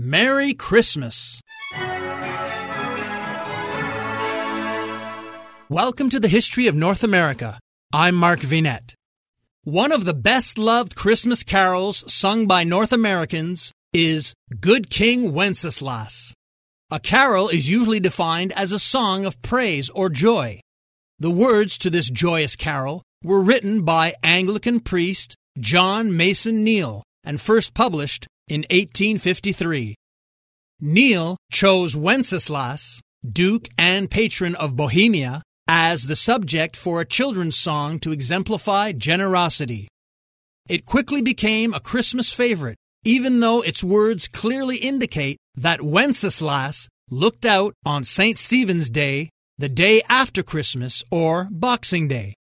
Merry Christmas! Welcome to the History of North America. I'm Mark Vinet. One of the best loved Christmas carols sung by North Americans is Good King Wenceslas. A carol is usually defined as a song of praise or joy. The words to this joyous carol were written by Anglican priest John Mason Neale and first published in 1853. Neale chose Wenceslas, Duke and patron of Bohemia, as the subject for a children's song to exemplify generosity. It quickly became a Christmas favorite, even though its words clearly indicate that Wenceslas looked out on St. Stephen's Day, the day after Christmas, or Boxing Day.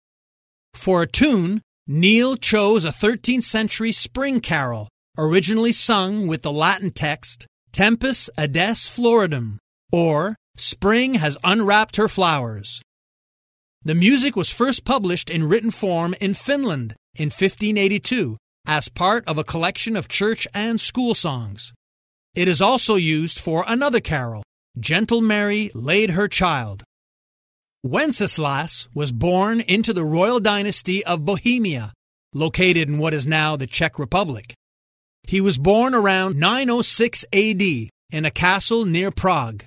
For a tune, Neale chose a 13th century spring carol, originally sung with the Latin text Tempus Adest Floridum, or Spring has unwrapped her flowers. The music was first published in written form in Finland in 1582 as part of a collection of church and school songs. It is also used for another carol, Gentle Mary Laid Her Child. Wenceslas was born into the royal dynasty of Bohemia, located in what is now the Czech Republic. He was born around 906 AD in a castle near Prague.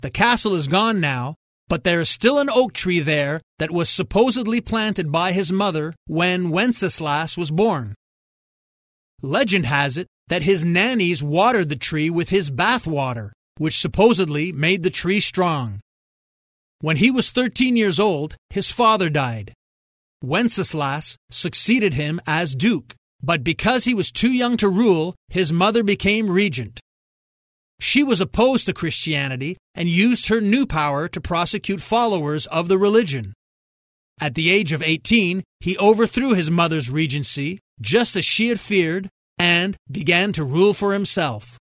The castle is gone now, but there is still an oak tree there that was supposedly planted by his mother when Wenceslas was born. Legend has it that his nannies watered the tree with his bath water, which supposedly made the tree strong. When he was 13 years old, his father died. Wenceslas succeeded him as duke, but because he was too young to rule, his mother became regent. She was opposed to Christianity and used her new power to prosecute followers of the religion. At the age of 18, he overthrew his mother's regency, just as she had feared, and began to rule for himself.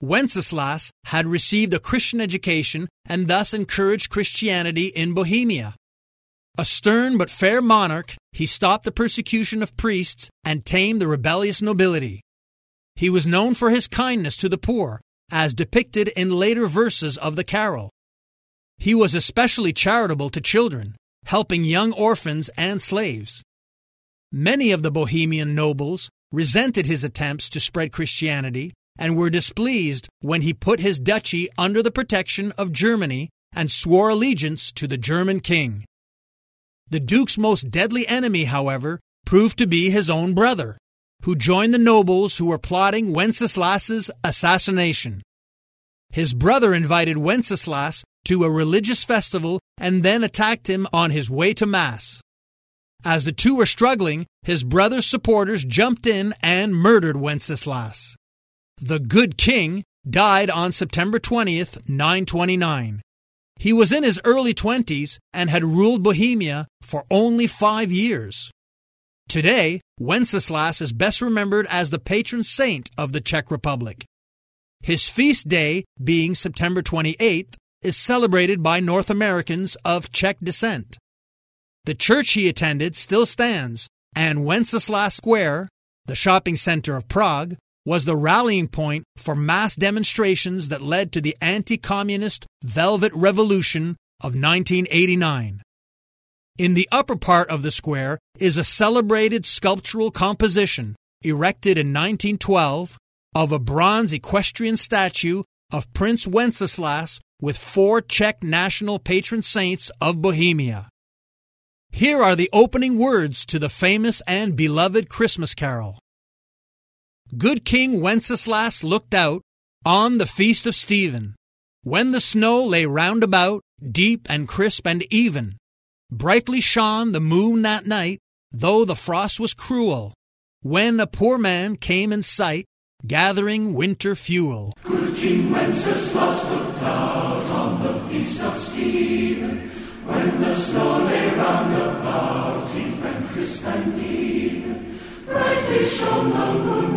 Wenceslas had received a Christian education and thus encouraged Christianity in Bohemia. A stern but fair monarch, he stopped the persecution of priests and tamed the rebellious nobility. He was known for his kindness to the poor, as depicted in later verses of the carol. He was especially charitable to children, helping young orphans and slaves. Many of the Bohemian nobles resented his attempts to spread Christianity and were displeased when he put his duchy under the protection of Germany and swore allegiance to the German king. The Duke's most deadly enemy, however, proved to be his own brother, who joined the nobles who were plotting Wenceslas's assassination. His brother invited Wenceslas to a religious festival and then attacked him on his way to Mass. As the two were struggling, his brother's supporters jumped in and murdered Wenceslas the good king, died on September 20th, 929. He was in his early 20s and had ruled Bohemia for only five years. Today, Wenceslas is best remembered as the patron saint of the Czech Republic. His feast day, being September 28th, is celebrated by North Americans of Czech descent. The church he attended still stands, and Wenceslas Square, the shopping center of Prague, was the rallying point for mass demonstrations that led to the anti communist Velvet Revolution of 1989. In the upper part of the square is a celebrated sculptural composition erected in 1912 of a bronze equestrian statue of Prince Wenceslas with four Czech national patron saints of Bohemia. Here are the opening words to the famous and beloved Christmas carol good King Wenceslas looked out on the feast of Stephen, when the snow lay round about, deep and crisp and even. Brightly shone the moon that night, though the frost was cruel, when a poor man came in sight, gathering winter fuel. Good King Wenceslas looked out on the feast of Stephen, when the snow lay round about, Brightly shone the moon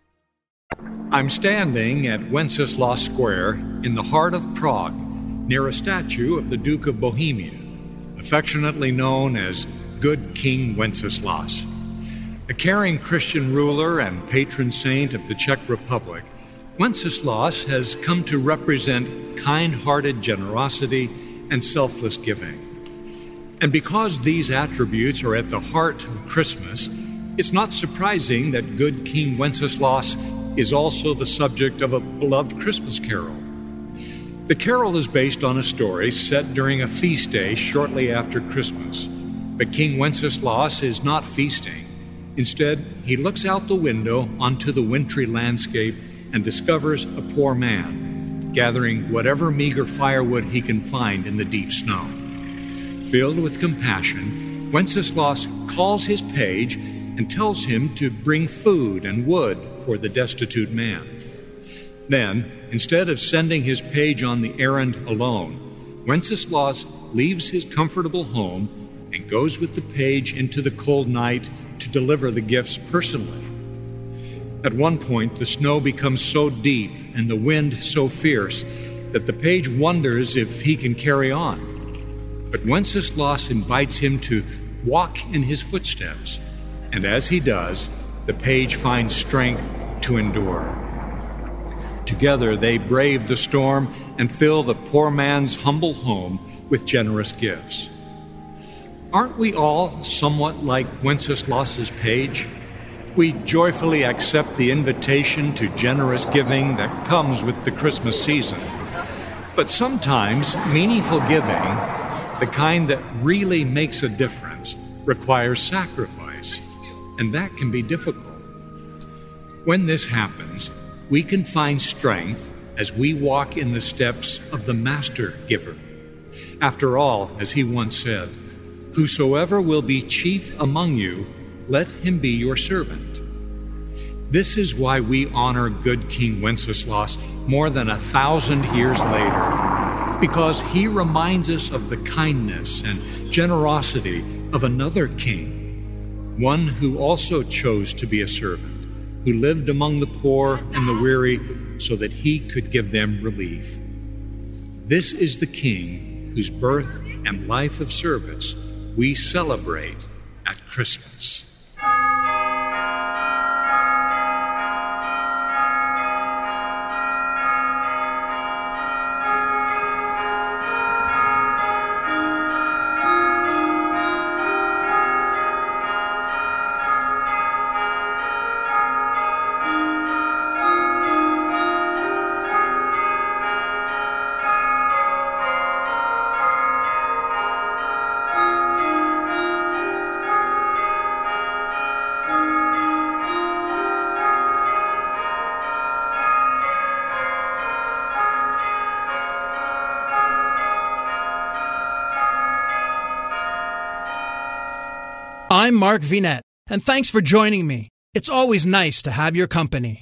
I'm standing at Wenceslas Square in the heart of Prague, near a statue of the Duke of Bohemia, affectionately known as Good King Wenceslas. A caring Christian ruler and patron saint of the Czech Republic, Wenceslas has come to represent kind hearted generosity and selfless giving. And because these attributes are at the heart of Christmas, it's not surprising that good King Wenceslas is also the subject of a beloved Christmas carol. The carol is based on a story set during a feast day shortly after Christmas. But King Wenceslas is not feasting. Instead, he looks out the window onto the wintry landscape and discovers a poor man, gathering whatever meager firewood he can find in the deep snow. Filled with compassion, Wenceslas calls his page and tells him to bring food and wood for the destitute man. Then, instead of sending his page on the errand alone, Wenceslas leaves his comfortable home and goes with the page into the cold night to deliver the gifts personally. At one point, the snow becomes so deep and the wind so fierce that the page wonders if he can carry on. But Wenceslas invites him to walk in his footsteps, and as he does, the page finds strength to endure. Together they brave the storm and fill the poor man's humble home with generous gifts. Aren't we all somewhat like Wenceslas's page? We joyfully accept the invitation to generous giving that comes with the Christmas season. But sometimes meaningful giving, the kind that really makes a difference, requires sacrifice and that can be difficult. When this happens, we can find strength as we walk in the steps of the Master Giver. After all, as he once said, Whosoever will be chief among you, let him be your servant. This is why we honor good King Wenceslas more than a thousand years later, because he reminds us of the kindness and generosity of another king one who also chose to be a servant, who lived among the poor and the weary so that he could give them relief. This is the King whose birth and life of service we celebrate at Christmas. I'm Mark Vinet, and thanks for joining me. It's always nice to have your company.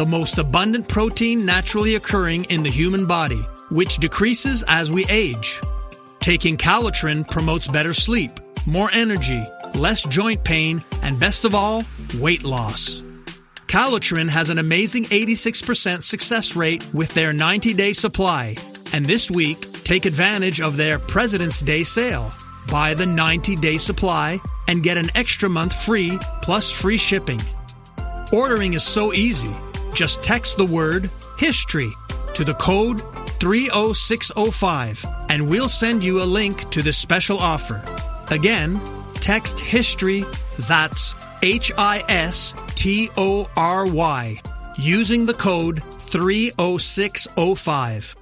the most abundant protein naturally occurring in the human body which decreases as we age. Taking Calotren promotes better sleep, more energy, less joint pain, and best of all, weight loss. Calotren has an amazing 86% success rate with their 90 day supply. And this week, take advantage of their President's Day sale. Buy the 90 day supply and get an extra month free plus free shipping. Ordering is so easy. Just text the word HISTORY to the code 30605 and we'll send you a link to the special offer. Again, text history, that's H I S T O R Y, using the code 30605.